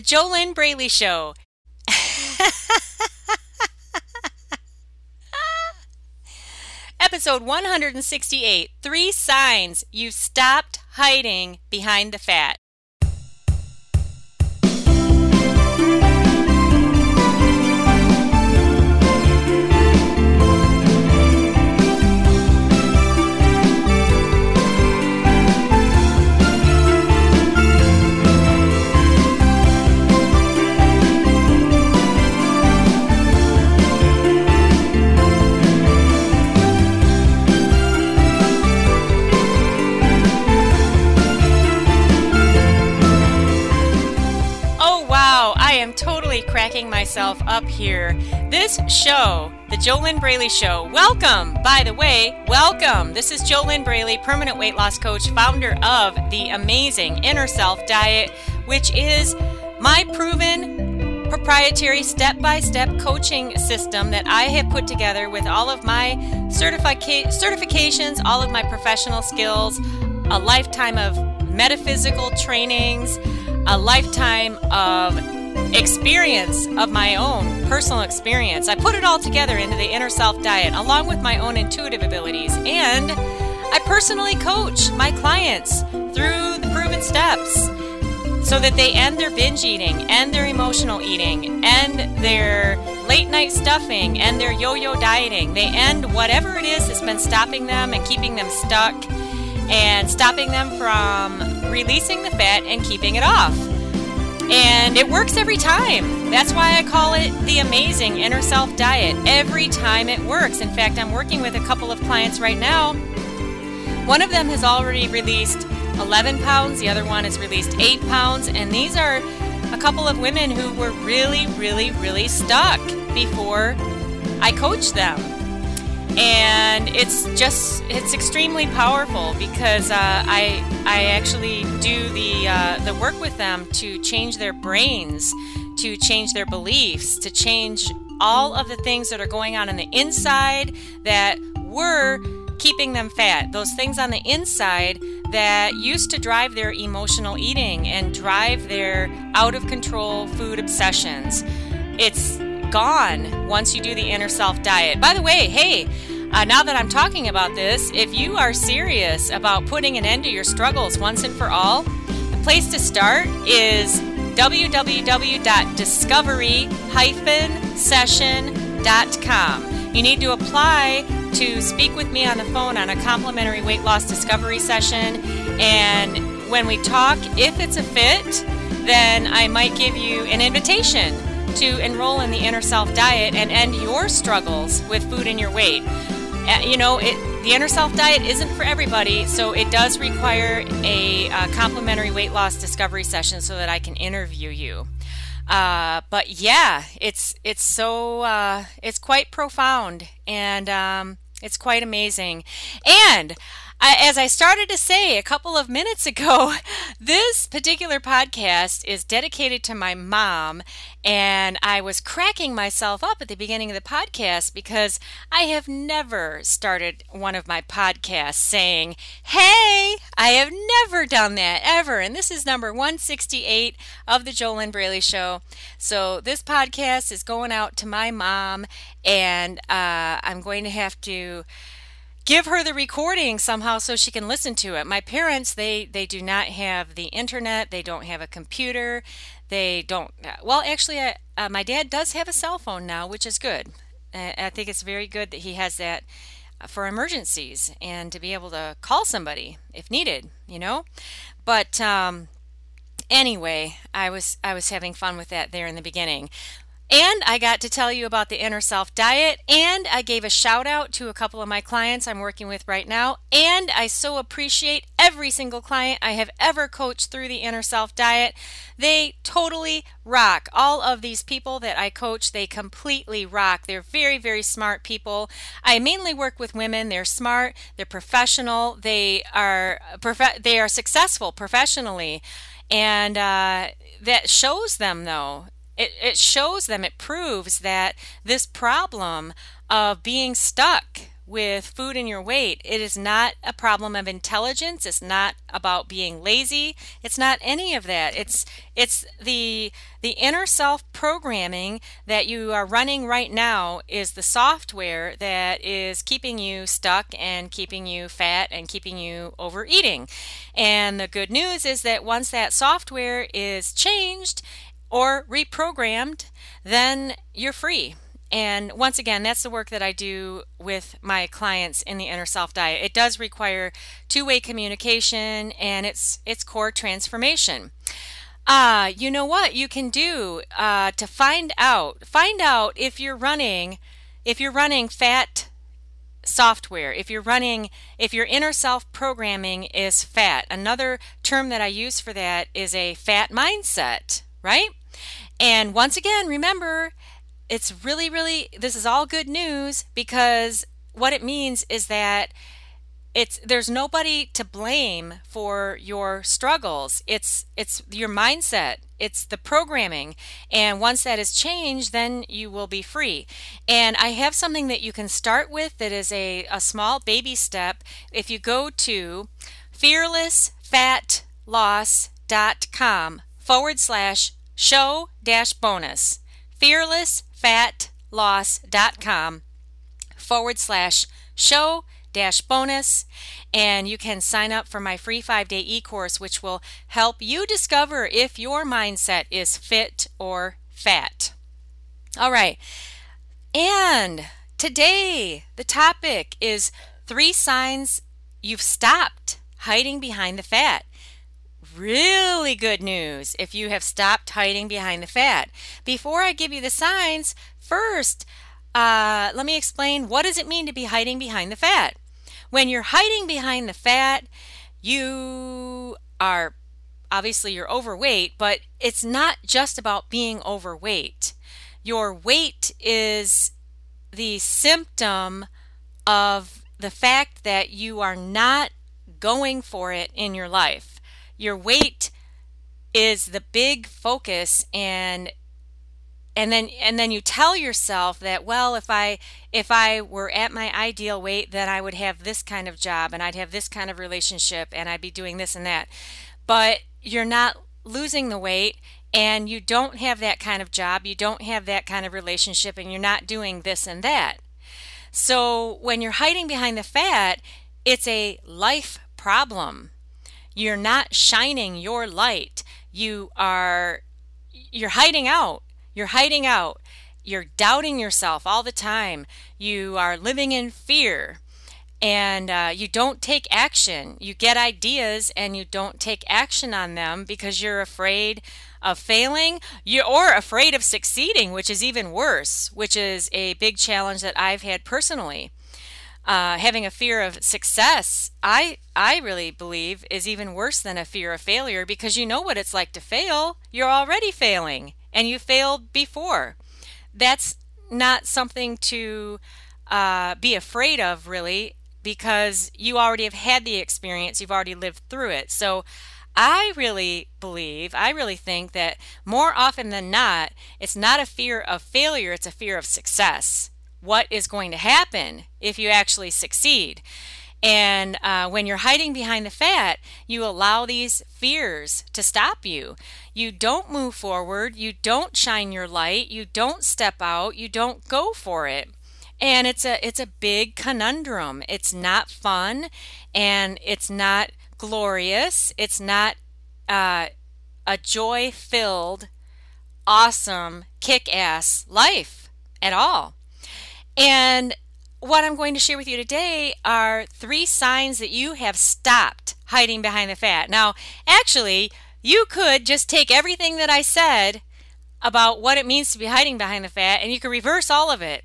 The JoLynn Braley Show. Episode 168 Three Signs You've Stopped Hiding Behind the Fat. Myself up here. This show, the JoLynn Braley Show, welcome, by the way, welcome. This is JoLynn Braley, permanent weight loss coach, founder of the amazing Inner Self Diet, which is my proven proprietary step by step coaching system that I have put together with all of my certifica- certifications, all of my professional skills, a lifetime of metaphysical trainings, a lifetime of experience of my own personal experience. I put it all together into the Inner Self Diet along with my own intuitive abilities. And I personally coach my clients through the proven steps so that they end their binge eating, end their emotional eating, end their late night stuffing, and their yo yo dieting. They end whatever it is that's been stopping them and keeping them stuck and stopping them from releasing the fat and keeping it off. And it works every time. That's why I call it the amazing inner self diet. Every time it works. In fact, I'm working with a couple of clients right now. One of them has already released 11 pounds, the other one has released 8 pounds, and these are a couple of women who were really, really, really stuck before I coached them and it's just it's extremely powerful because uh, I I actually do the uh, the work with them to change their brains, to change their beliefs, to change all of the things that are going on in the inside that were keeping them fat. Those things on the inside that used to drive their emotional eating and drive their out of control food obsessions. It's gone once you do the inner self diet. By the way, hey, uh, now that I'm talking about this, if you are serious about putting an end to your struggles once and for all, the place to start is www.discovery-session.com. You need to apply to speak with me on the phone on a complimentary weight loss discovery session. And when we talk, if it's a fit, then I might give you an invitation to enroll in the inner self diet and end your struggles with food and your weight. Uh, you know, it, the inner self diet isn't for everybody, so it does require a, uh complimentary weight loss discovery session so that I can interview you. Uh, but yeah, it's it's so uh, it's quite profound and um, it's quite amazing. And I, as I started to say a couple of minutes ago, this particular podcast is dedicated to my mom. And I was cracking myself up at the beginning of the podcast because I have never started one of my podcasts saying, Hey, I have never done that ever. And this is number 168 of the JoLynn Braley Show. So this podcast is going out to my mom, and uh, I'm going to have to give her the recording somehow so she can listen to it. My parents, they they do not have the internet. They don't have a computer. They don't. Well, actually, uh, uh, my dad does have a cell phone now, which is good. Uh, I think it's very good that he has that for emergencies and to be able to call somebody if needed. You know, but. Um, anyway, I was I was having fun with that there in the beginning. And I got to tell you about the inner self diet, and I gave a shout out to a couple of my clients I'm working with right now. And I so appreciate every single client I have ever coached through the inner self diet. They totally rock. All of these people that I coach, they completely rock. They're very, very smart people. I mainly work with women. They're smart, they're professional, they are prof- they are successful professionally. And uh, that shows them, though, it, it shows them, it proves that this problem of being stuck with food and your weight. It is not a problem of intelligence. It's not about being lazy. It's not any of that. It's it's the the inner self programming that you are running right now is the software that is keeping you stuck and keeping you fat and keeping you overeating. And the good news is that once that software is changed or reprogrammed, then you're free. And once again, that's the work that I do with my clients in the inner self diet. It does require two-way communication and it's it's core transformation. Uh, you know what you can do uh, to find out find out if you're running if you're running fat software if you're running if your inner self programming is fat another term that i use for that is a fat mindset right and once again remember it's really, really, this is all good news because what it means is that it's there's nobody to blame for your struggles. It's it's your mindset. It's the programming. And once that is changed then you will be free. And i have something that you can start with that is a, a small baby step. If you go to fearlessfatloss.com forward slash show dash bonus fearless fatloss.com forward slash show dash bonus and you can sign up for my free five day e-course which will help you discover if your mindset is fit or fat. All right. And today the topic is three signs you've stopped hiding behind the fat really good news if you have stopped hiding behind the fat. Before I give you the signs, first, uh, let me explain what does it mean to be hiding behind the fat. When you're hiding behind the fat, you are obviously you're overweight, but it's not just about being overweight. Your weight is the symptom of the fact that you are not going for it in your life your weight is the big focus and and then and then you tell yourself that well if i if i were at my ideal weight then i would have this kind of job and i'd have this kind of relationship and i'd be doing this and that. But you're not losing the weight and you don't have that kind of job you don't have that kind of relationship and you're not doing this and that. So when you're hiding behind the fat it's a life problem you're not shining your light. You are you're hiding out. You're hiding out. You're doubting yourself all the time. You are living in fear and uh, you don't take action. You get ideas and you don't take action on them because you're afraid of failing you or afraid of succeeding, which is even worse, which is a big challenge that I've had personally uh, having a fear of success, I I really believe is even worse than a fear of failure because you know what it's like to fail. You're already failing, and you failed before. That's not something to uh, be afraid of, really, because you already have had the experience. You've already lived through it. So. I really believe, I really think that more often than not, it's not a fear of failure, it's a fear of success what is going to happen if you actually succeed. And uh, when you're hiding behind the fat, you allow these fears to stop you. You don't move forward, you don't shine your light, you don't step out, you don't go for it. And it's a it's a big conundrum. It's not fun, and it's not glorious. It's not uh, a joy-filled, awesome, kick-ass life at all. And what I'm going to share with you today are three signs that you have stopped hiding behind the fat. Now, actually, you could just take everything that I said about what it means to be hiding behind the fat and you could reverse all of it.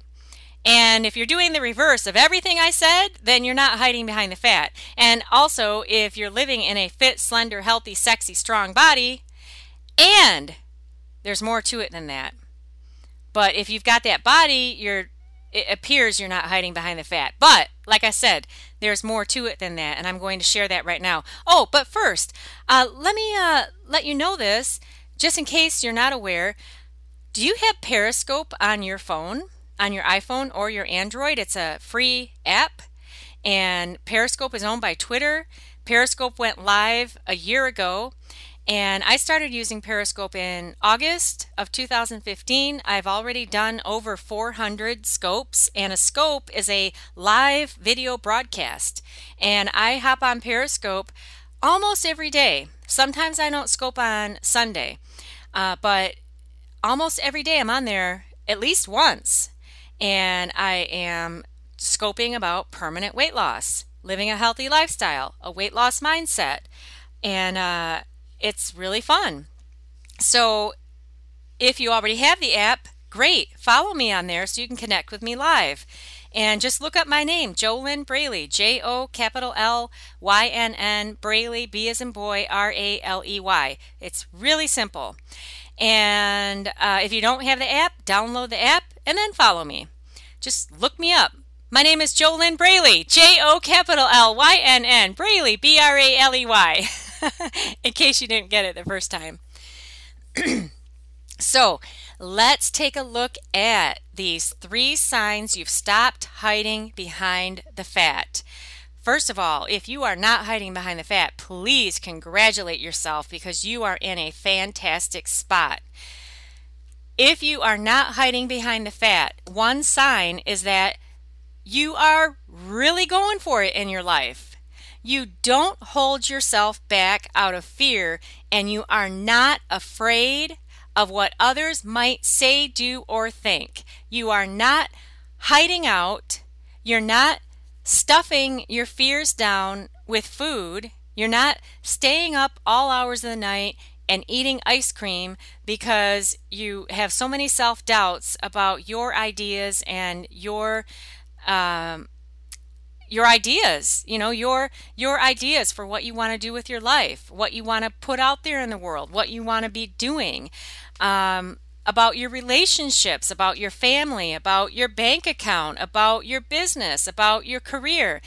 And if you're doing the reverse of everything I said, then you're not hiding behind the fat. And also, if you're living in a fit, slender, healthy, sexy, strong body, and there's more to it than that. But if you've got that body, you're it appears you're not hiding behind the fat. But like I said, there's more to it than that, and I'm going to share that right now. Oh, but first, uh, let me uh, let you know this, just in case you're not aware. Do you have Periscope on your phone? on your iPhone or your Android. It's a free app, and Periscope is owned by Twitter. Periscope went live a year ago, and I started using Periscope in August of 2015. I've already done over 400 scopes, and a scope is a live video broadcast. And I hop on Periscope almost every day. Sometimes I don't scope on Sunday, uh, but almost every day I'm on there at least once. And I am scoping about permanent weight loss, living a healthy lifestyle, a weight loss mindset. And uh, it's really fun. So if you already have the app, great. Follow me on there so you can connect with me live. And just look up my name, JoLynn Braley, J O capital L Y N N, Braley, B as in boy, R A L E Y. It's really simple. And uh, if you don't have the app, download the app and then follow me. Just look me up. My name is JoLynn Braley, J O capital L Y N N, Braley, B R A L E Y. in case you didn't get it the first time. so let's take a look at these three signs you've stopped hiding behind the fat. First of all, if you are not hiding behind the fat, please congratulate yourself because you are in a fantastic spot. If you are not hiding behind the fat, one sign is that you are really going for it in your life. You don't hold yourself back out of fear, and you are not afraid of what others might say, do, or think. You are not hiding out. You're not stuffing your fears down with food. You're not staying up all hours of the night and eating ice cream because you have so many self doubts about your ideas and your um, your ideas you know your your ideas for what you want to do with your life what you want to put out there in the world what you want to be doing um, about your relationships about your family about your bank account about your business about your career.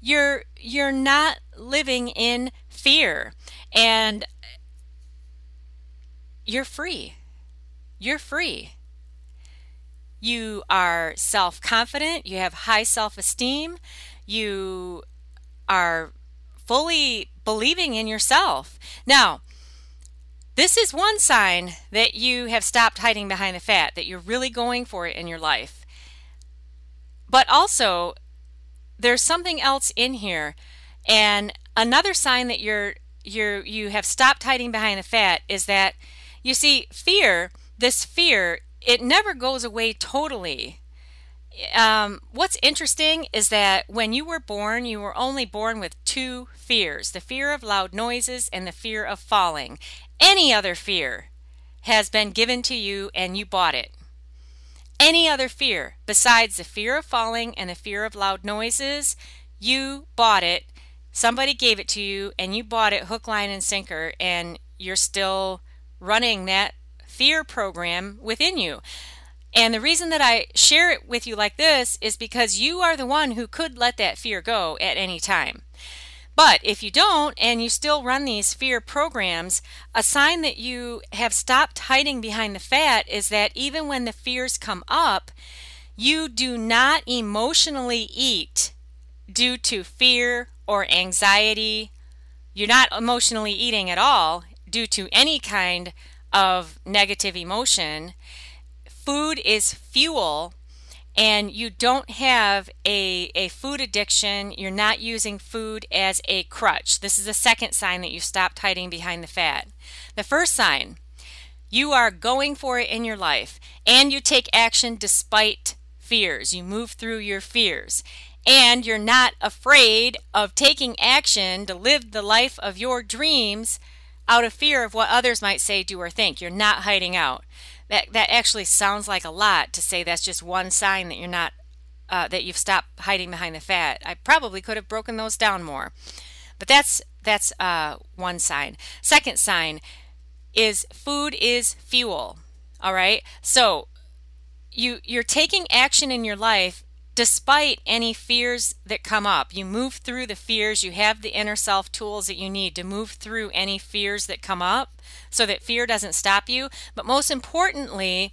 You're you're not living in fear and you're free. You're free. You are self confident, you have high self esteem, you are fully believing in yourself. Now, this is one sign that you have stopped hiding behind the fat, that you're really going for it in your life. But also, there's something else in here. And another sign that you're you're you have stopped hiding behind the fat is that you see fear, this fear, it never goes away totally um, what's interesting is that when you were born, you were only born with two fears the fear of loud noises and the fear of falling. Any other fear has been given to you and you bought it. Any other fear besides the fear of falling and the fear of loud noises, you bought it. Somebody gave it to you and you bought it hook, line, and sinker, and you're still running that fear program within you. And the reason that I share it with you like this is because you are the one who could let that fear go at any time. But if you don't and you still run these fear programs, a sign that you have stopped hiding behind the fat is that even when the fears come up, you do not emotionally eat due to fear or anxiety. You're not emotionally eating at all due to any kind of negative emotion food is fuel and you don't have a, a food addiction, you're not using food as a crutch. This is the second sign that you stopped hiding behind the fat. The first sign, you are going for it in your life and you take action despite fears. You move through your fears and you're not afraid of taking action to live the life of your dreams out of fear of what others might say, do, or think. You're not hiding out that that actually sounds like a lot to say that's just one sign that you're not uh, that you've stopped hiding behind the fat. I probably could have broken those down more, but that's that's uh, one sign. Second sign is food is fuel. All right, so you you're taking action in your life despite any fears that come up. You move through the fears, you have the inner self tools that you need to move through any fears that come up so that fear doesn't stop you. But most importantly,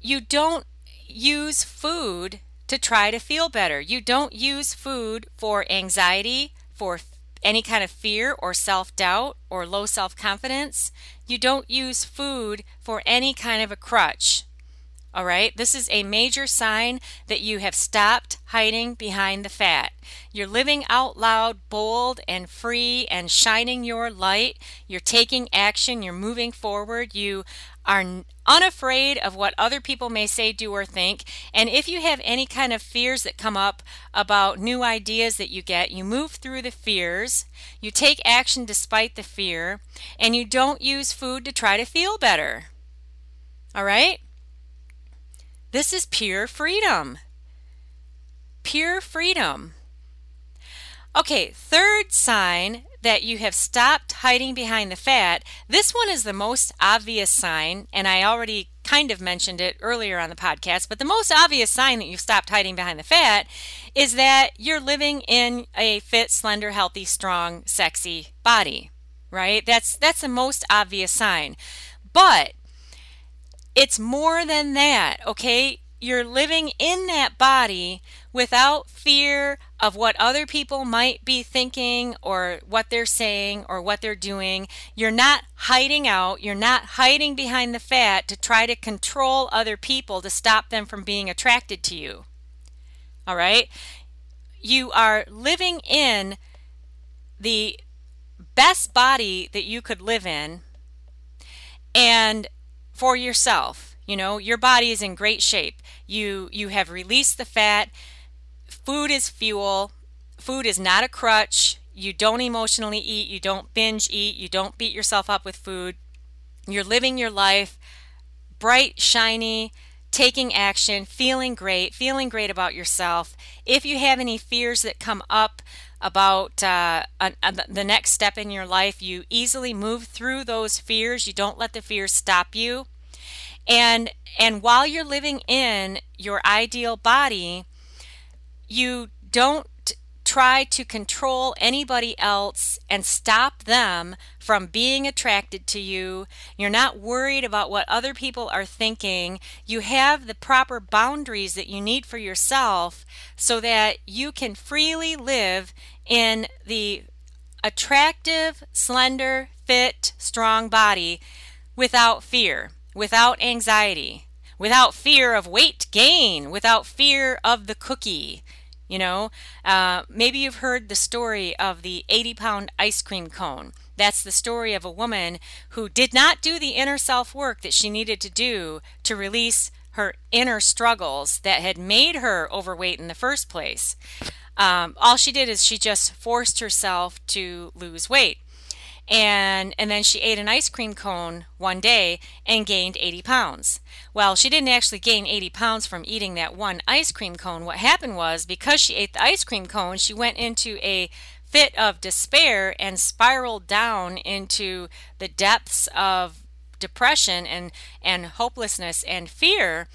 you don't use food to try to feel better. You don't use food for anxiety, for any kind of fear or self doubt or low self confidence. You don't use food for any kind of a crutch. All right, this is a major sign that you have stopped hiding behind the fat. You're living out loud, bold, and free, and shining your light. You're taking action, you're moving forward. You are unafraid of what other people may say, do, or think. And if you have any kind of fears that come up about new ideas that you get, you move through the fears, you take action despite the fear, and you don't use food to try to feel better. All right? This is pure freedom. Pure freedom. Okay, third sign that you have stopped hiding behind the fat. This one is the most obvious sign, and I already kind of mentioned it earlier on the podcast, but the most obvious sign that you've stopped hiding behind the fat is that you're living in a fit, slender, healthy, strong, sexy body, right? That's that's the most obvious sign. But it's more than that, okay? You're living in that body without fear of what other people might be thinking or what they're saying or what they're doing. You're not hiding out. You're not hiding behind the fat to try to control other people to stop them from being attracted to you. All right? You are living in the best body that you could live in and for yourself. You know, your body is in great shape. You you have released the fat. Food is fuel. Food is not a crutch. You don't emotionally eat, you don't binge eat, you don't beat yourself up with food. You're living your life bright, shiny, taking action, feeling great, feeling great about yourself. If you have any fears that come up about uh, the next step in your life, you easily move through those fears. You don't let the fears stop you. And and while you're living in your ideal body, you don't try to control anybody else and stop them from being attracted to you. You're not worried about what other people are thinking. You have the proper boundaries that you need for yourself so that you can freely live in the attractive, slender, fit, strong body without fear, without anxiety, without fear of weight gain, without fear of the cookie you know, uh, maybe you've heard the story of the 80 pound ice cream cone. That's the story of a woman who did not do the inner self work that she needed to do to release her inner struggles that had made her overweight in the first place. Um, all she did is she just forced herself to lose weight and and then she ate an ice cream cone one day and gained 80 pounds. Well, she didn't actually gain 80 pounds from eating that one ice cream cone. What happened was because she ate the ice cream cone, she went into a fit of despair and spiraled down into the depths of depression and and hopelessness and fear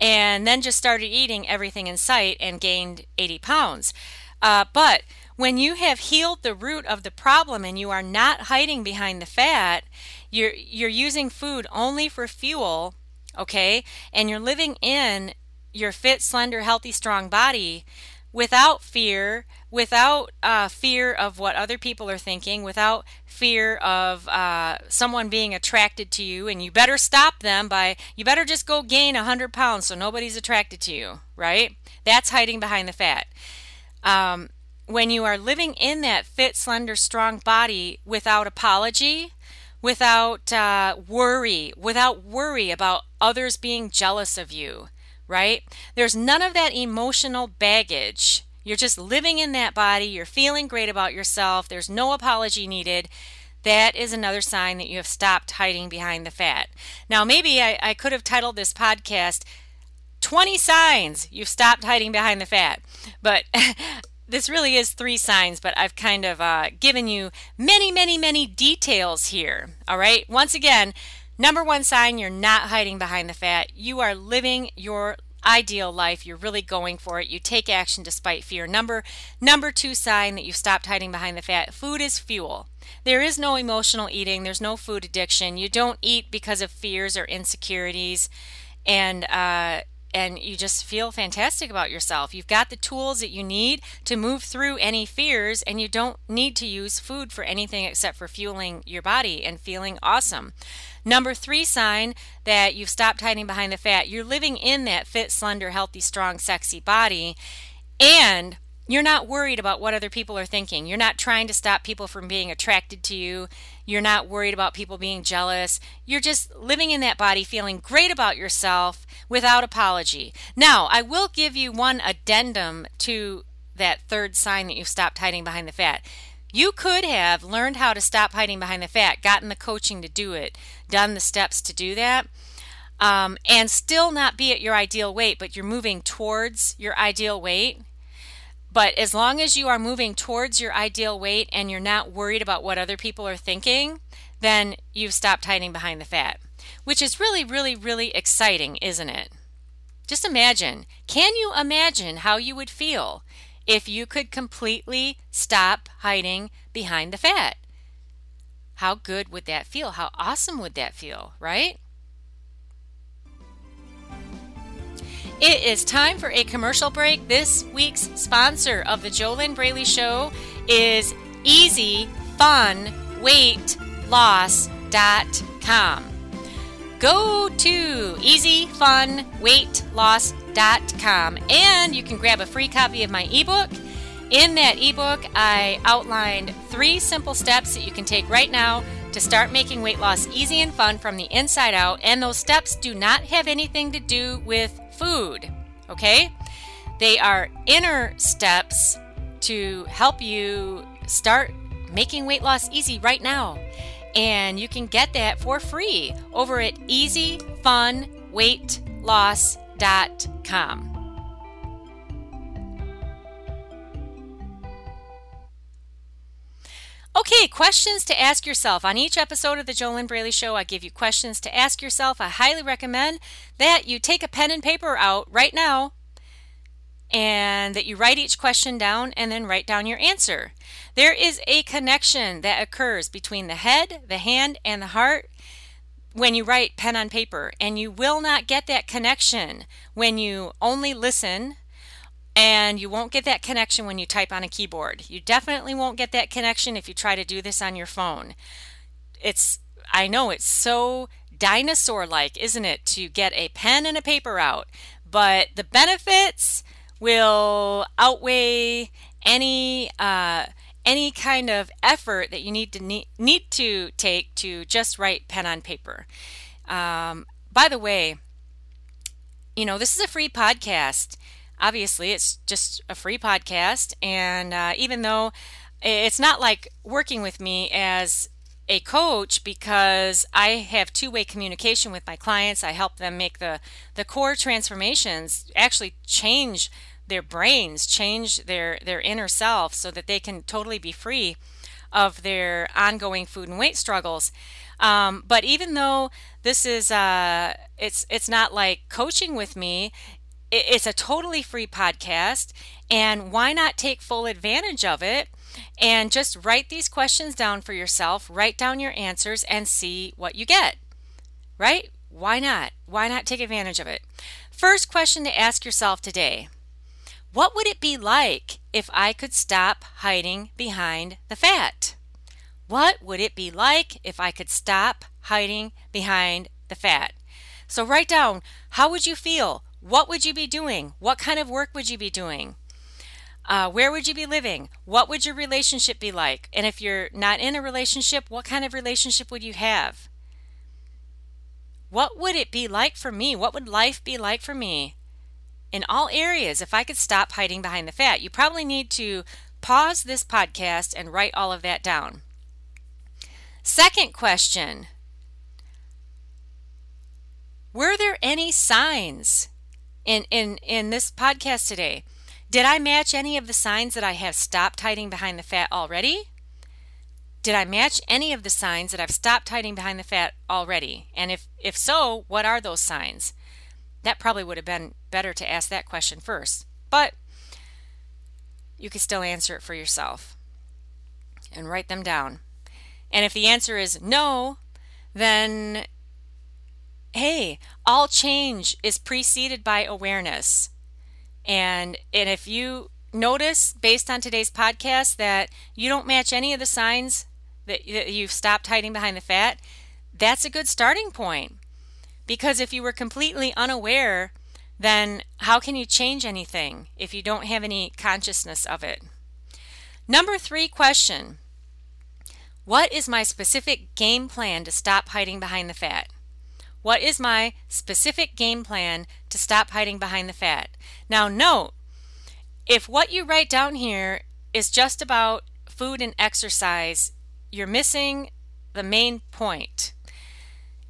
and then just started eating everything in sight and gained 80 pounds. Uh, but when you have healed the root of the problem and you are not hiding behind the fat, you're you're using food only for fuel, okay? And you're living in your fit, slender, healthy, strong body without fear, without uh, fear of what other people are thinking, without fear of uh, someone being attracted to you, and you better stop them by, you better just go gain 100 pounds so nobody's attracted to you, right? That's hiding behind the fat. Um, when you are living in that fit, slender, strong body without apology, without uh, worry, without worry about others being jealous of you, right? There's none of that emotional baggage. You're just living in that body. You're feeling great about yourself. There's no apology needed. That is another sign that you have stopped hiding behind the fat. Now, maybe I, I could have titled this podcast 20 Signs You've Stopped Hiding Behind the Fat. But this really is three signs, but I've kind of uh, given you many, many, many details here. All right. Once again, number one sign you're not hiding behind the fat. You are living your ideal life. You're really going for it. You take action despite fear. Number number two sign that you've stopped hiding behind the fat. Food is fuel. There is no emotional eating. There's no food addiction. You don't eat because of fears or insecurities, and uh, and you just feel fantastic about yourself. You've got the tools that you need to move through any fears, and you don't need to use food for anything except for fueling your body and feeling awesome. Number three sign that you've stopped hiding behind the fat. You're living in that fit, slender, healthy, strong, sexy body, and you're not worried about what other people are thinking. You're not trying to stop people from being attracted to you. You're not worried about people being jealous. You're just living in that body, feeling great about yourself without apology. Now, I will give you one addendum to that third sign that you've stopped hiding behind the fat. You could have learned how to stop hiding behind the fat, gotten the coaching to do it, done the steps to do that. Um, and still not be at your ideal weight, but you're moving towards your ideal weight but as long as you are moving towards your ideal weight and you're not worried about what other people are thinking, then you've stopped hiding behind the fat, which is really, really, really exciting, isn't it? Just imagine can you imagine how you would feel if you could completely stop hiding behind the fat? How good would that feel? How awesome would that feel, right? It is time for a commercial break. This week's sponsor of the JoLynn Braley Show is Easy Fun Weight Loss.com. Go to Easy Fun Weight easyfunweightloss.com and you can grab a free copy of my ebook. In that ebook, I outlined three simple steps that you can take right now to start making weight loss easy and fun from the inside out. And those steps do not have anything to do with food, okay? They are inner steps to help you start making weight loss easy right now. And you can get that for free over at easyfunweightloss.com. Okay, questions to ask yourself. On each episode of the JoLynn Braley Show, I give you questions to ask yourself. I highly recommend that you take a pen and paper out right now and that you write each question down and then write down your answer. There is a connection that occurs between the head, the hand, and the heart when you write pen on paper, and you will not get that connection when you only listen and you won't get that connection when you type on a keyboard. You definitely won't get that connection if you try to do this on your phone. It's I know it's so dinosaur like, isn't it, to get a pen and a paper out, but the benefits will outweigh any uh, any kind of effort that you need to need, need to take to just write pen on paper. Um, by the way, you know this is a free podcast obviously it's just a free podcast and uh, even though it's not like working with me as a coach because I have two-way communication with my clients. I help them make the the core transformations, actually change their brains, change their their inner self so that they can totally be free of their ongoing food and weight struggles. Um, but even though this is uh, it's it's not like coaching with me, it's a totally free podcast, and why not take full advantage of it and just write these questions down for yourself, write down your answers, and see what you get? Right? Why not? Why not take advantage of it? First question to ask yourself today What would it be like if I could stop hiding behind the fat? What would it be like if I could stop hiding behind the fat? So write down how would you feel? What would you be doing? What kind of work would you be doing? Uh, where would you be living? What would your relationship be like? And if you're not in a relationship, what kind of relationship would you have? What would it be like for me? What would life be like for me? In all areas, if I could stop hiding behind the fat, you probably need to pause this podcast and write all of that down. Second question Were there any signs in in in this podcast today. Did i match any of the signs that i have stopped hiding behind the fat already? Did i match any of the signs that i've stopped hiding behind the fat already? And if if so what are those signs? That probably would have been better to ask that question first but you can still answer it for yourself and write them down. And if the answer is no then hey all change is preceded by awareness. And and if you notice based on today's podcast that you don't match any of the signs that you've stopped hiding behind the fat, that's a good starting point. Because if you were completely unaware, then how can you change anything if you don't have any consciousness of it? Number three question What is my specific game plan to stop hiding behind the fat? What is my specific game plan to stop hiding behind the fat? Now, note if what you write down here is just about food and exercise, you're missing the main point.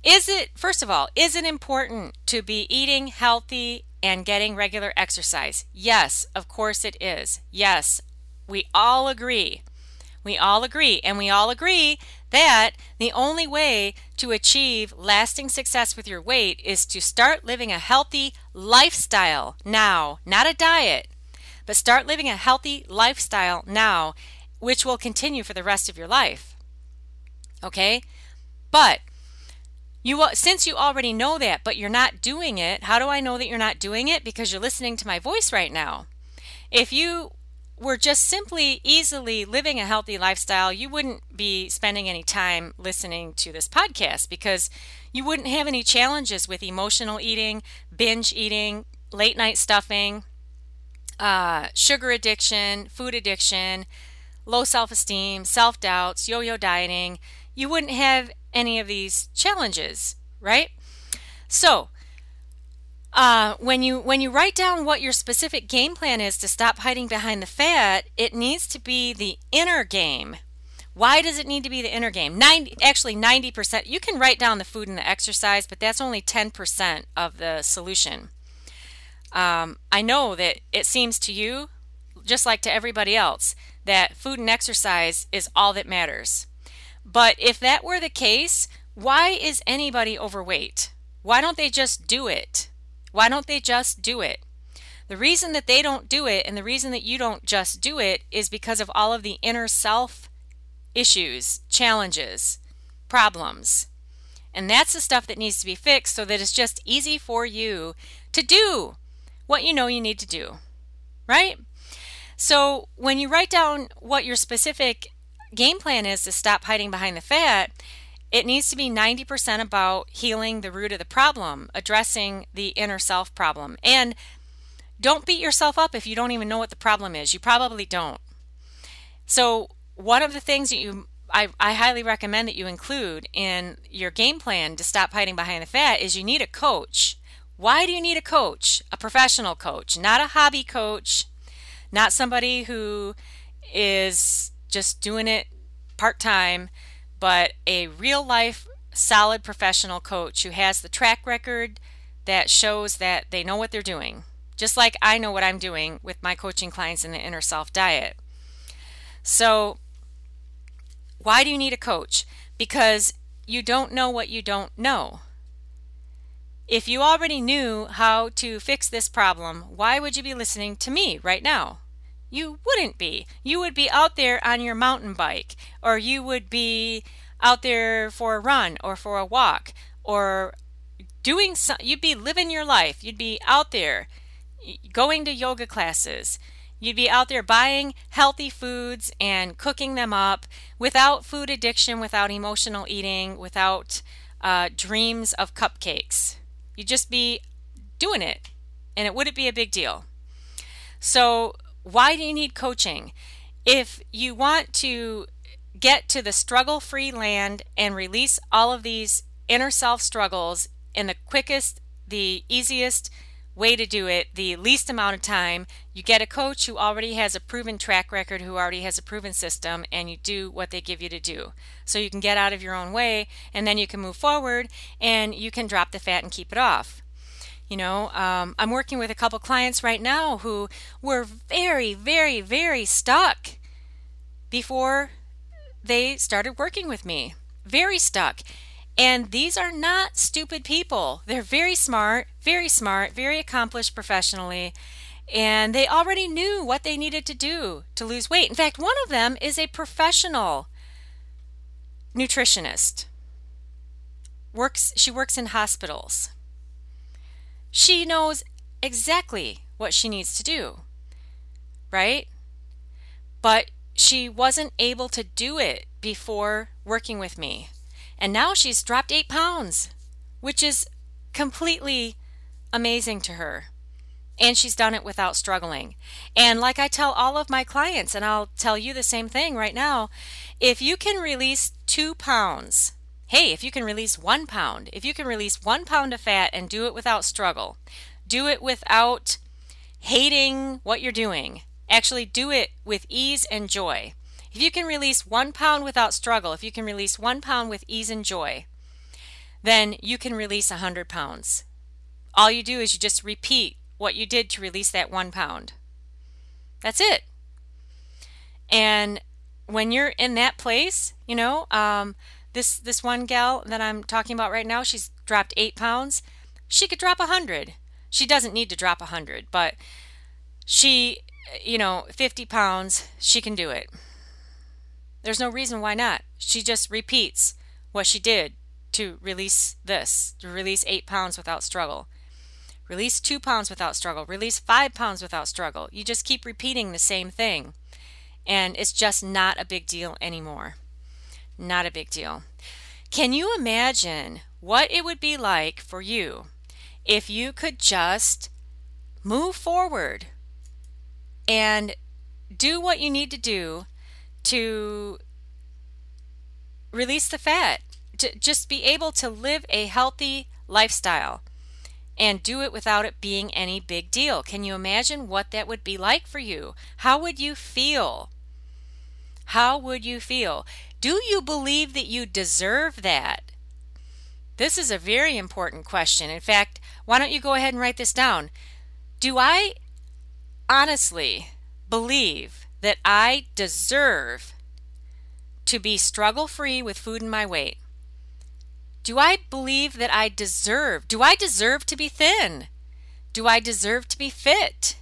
Is it, first of all, is it important to be eating healthy and getting regular exercise? Yes, of course it is. Yes, we all agree. We all agree, and we all agree that the only way to achieve lasting success with your weight is to start living a healthy lifestyle now, not a diet, but start living a healthy lifestyle now, which will continue for the rest of your life. Okay? But you since you already know that, but you're not doing it, how do I know that you're not doing it? Because you're listening to my voice right now. If you were just simply easily living a healthy lifestyle, you wouldn't be spending any time listening to this podcast because you wouldn't have any challenges with emotional eating, binge eating, late night stuffing, uh, sugar addiction, food addiction, low self esteem, self doubts, yo yo dieting. You wouldn't have any of these challenges, right? So, uh, when you when you write down what your specific game plan is to stop hiding behind the fat, it needs to be the inner game. Why does it need to be the inner game? 90, actually, 90%. You can write down the food and the exercise, but that's only 10% of the solution. Um, I know that it seems to you, just like to everybody else, that food and exercise is all that matters. But if that were the case, why is anybody overweight? Why don't they just do it? Why don't they just do it? The reason that they don't do it and the reason that you don't just do it is because of all of the inner self issues, challenges, problems. And that's the stuff that needs to be fixed so that it's just easy for you to do what you know you need to do. Right? So when you write down what your specific game plan is to stop hiding behind the fat, it needs to be 90% about healing the root of the problem, addressing the inner self problem. And don't beat yourself up if you don't even know what the problem is. You probably don't. So, one of the things that you I, I, highly recommend that you include in your game plan to stop hiding behind the fat is you need a coach. Why do you need a coach? A professional coach, not a hobby coach, not somebody who is just doing it part time but a real life solid professional coach who has the track record that shows that they know what they're doing, just like I know what I'm doing with my coaching clients in the inner self diet. So, why do you need a coach? Because you don't know what you don't know. If you already knew how to fix this problem, why would you be listening to me right now? You wouldn't be. You would be out there on your mountain bike, or you would be out there for a run or for a walk, or doing some, you'd be living your life. You'd be out there going to yoga classes. You'd be out there buying healthy foods and cooking them up without food addiction, without emotional eating, without uh, dreams of cupcakes. You'd just be doing it, and it wouldn't be a big deal. So, why do you need coaching? If you want to get to the struggle free land and release all of these inner self struggles in the quickest, the easiest way to do it, the least amount of time, you get a coach who already has a proven track record, who already has a proven system, and you do what they give you to do. So you can get out of your own way and then you can move forward and you can drop the fat and keep it off. You know, um, I'm working with a couple clients right now who were very, very, very stuck before they started working with me. Very stuck. And these are not stupid people. They're very smart, very smart, very accomplished professionally. And they already knew what they needed to do to lose weight. In fact, one of them is a professional nutritionist. works she works in hospitals. She knows exactly what she needs to do. Right? But she wasn't able to do it before working with me. And now she's dropped 8 pounds, which is completely amazing to her. And she's done it without struggling. And like I tell all of my clients, and I'll tell you the same thing right now if you can release two pounds, hey, if you can release one pound, if you can release one pound of fat and do it without struggle, do it without hating what you're doing, actually do it with ease and joy. If you can release one pound without struggle, if you can release one pound with ease and joy, then you can release a 100 pounds. All you do is you just repeat what you did to release that one pound. That's it. And when you're in that place, you know, um, this this one gal that I'm talking about right now, she's dropped eight pounds. She could drop a hundred. She doesn't need to drop a hundred, but she, you know, 50 pounds, she can do it. There's no reason why not. She just repeats what she did to release this, to release eight pounds without struggle. Release two pounds without struggle. Release five pounds without struggle. You just keep repeating the same thing. And it's just not a big deal anymore. Not a big deal. Can you imagine what it would be like for you if you could just move forward and do what you need to do to release the fat, to just be able to live a healthy lifestyle and do it without it being any big deal. Can you imagine what that would be like for you? How would you feel? How would you feel? Do you believe that you deserve that? This is a very important question. In fact, why don't you go ahead and write this down? Do I honestly believe that I deserve to be struggle free with food and my weight? Do I believe that I deserve? Do I deserve to be thin? Do I deserve to be fit?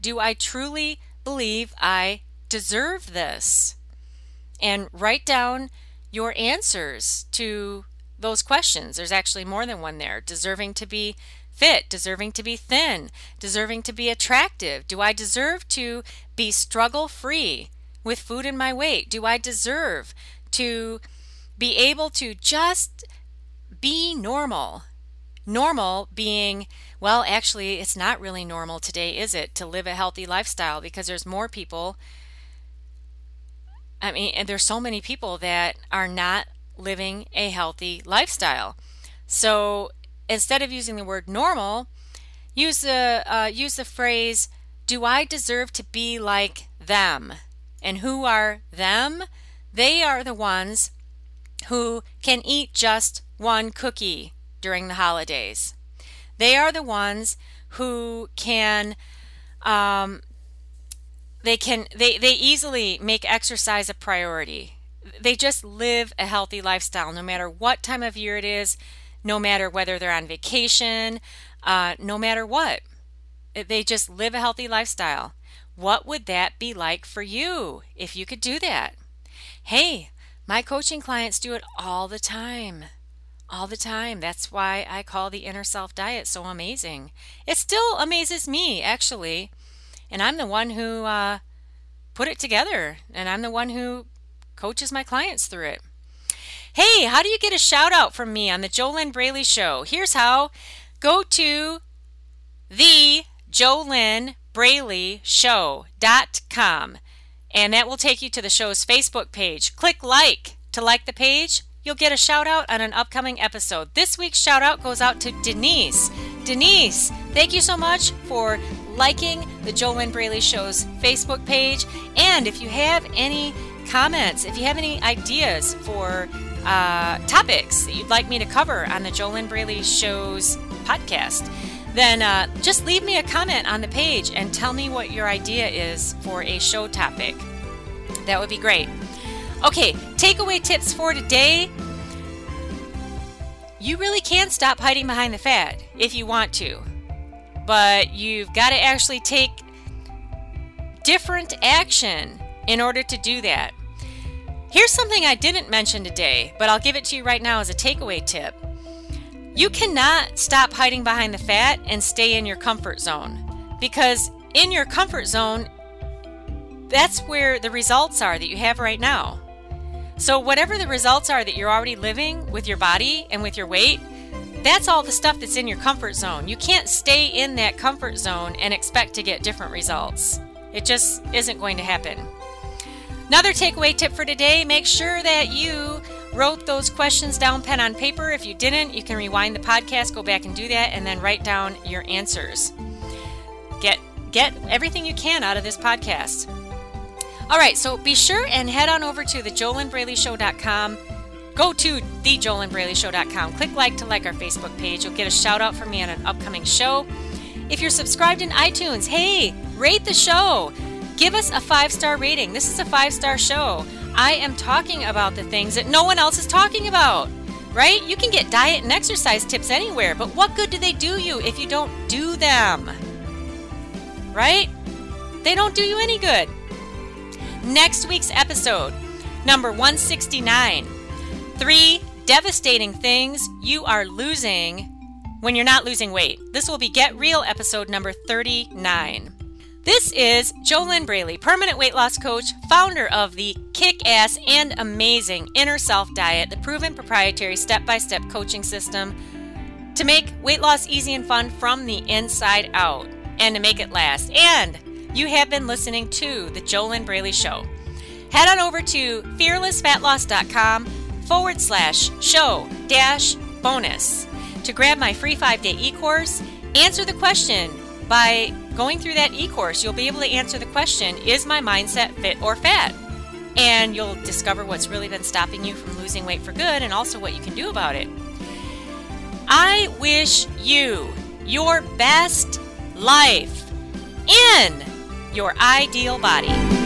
Do I truly believe I deserve this? And write down your answers to those questions. There's actually more than one there. Deserving to be fit, deserving to be thin, deserving to be attractive. Do I deserve to be struggle free with food and my weight? Do I deserve to be able to just be normal. Normal being, well, actually, it's not really normal today, is it, to live a healthy lifestyle because there's more people. I mean, and there's so many people that are not living a healthy lifestyle. So instead of using the word normal, use the uh, use the phrase "Do I deserve to be like them?" And who are them? They are the ones who can eat just one cookie during the holidays. They are the ones who can um, they can they, they easily make exercise a priority. They just live a healthy lifestyle no matter what time of year it is, no matter whether they're on vacation, uh, no matter what. They just live a healthy lifestyle. What would that be like for you if you could do that? Hey, my coaching clients do it all the time all the time. That's why I call the inner self diet so amazing. It still amazes me, actually. And I'm the one who uh, put it together, and I'm the one who coaches my clients through it. Hey, how do you get a shout out from me on the JoLynn Braley Show? Here's how go to the JoLynn Braley Show.com, and that will take you to the show's Facebook page. Click like to like the page you'll get a shout out on an upcoming episode. This week's shout out goes out to Denise. Denise, thank you so much for liking the JoLynn Braley Show's Facebook page. And if you have any comments, if you have any ideas for uh, topics that you'd like me to cover on the JoLynn Braley Show's podcast, then uh, just leave me a comment on the page and tell me what your idea is for a show topic. That would be great. Okay, takeaway tips for today. You really can stop hiding behind the fat if you want to, but you've got to actually take different action in order to do that. Here's something I didn't mention today, but I'll give it to you right now as a takeaway tip. You cannot stop hiding behind the fat and stay in your comfort zone because in your comfort zone, that's where the results are that you have right now. So, whatever the results are that you're already living with your body and with your weight, that's all the stuff that's in your comfort zone. You can't stay in that comfort zone and expect to get different results. It just isn't going to happen. Another takeaway tip for today make sure that you wrote those questions down pen on paper. If you didn't, you can rewind the podcast, go back and do that, and then write down your answers. Get get everything you can out of this podcast. All right, so be sure and head on over to thejolynnbraleyshow.com. Go to thejolynnbraleyshow.com. Click like to like our Facebook page. You'll get a shout out from me on an upcoming show. If you're subscribed in iTunes, hey, rate the show. Give us a five star rating. This is a five star show. I am talking about the things that no one else is talking about, right? You can get diet and exercise tips anywhere, but what good do they do you if you don't do them? Right? They don't do you any good. Next week's episode, number 169 Three devastating things you are losing when you're not losing weight. This will be Get Real episode number 39. This is JoLynn Braley, permanent weight loss coach, founder of the kick ass and amazing Inner Self Diet, the proven proprietary step by step coaching system to make weight loss easy and fun from the inside out and to make it last. And you have been listening to The JoLynn Braley Show. Head on over to fearlessfatloss.com forward slash show dash bonus to grab my free five day e course. Answer the question by going through that e course, you'll be able to answer the question Is my mindset fit or fat? And you'll discover what's really been stopping you from losing weight for good and also what you can do about it. I wish you your best life in your ideal body.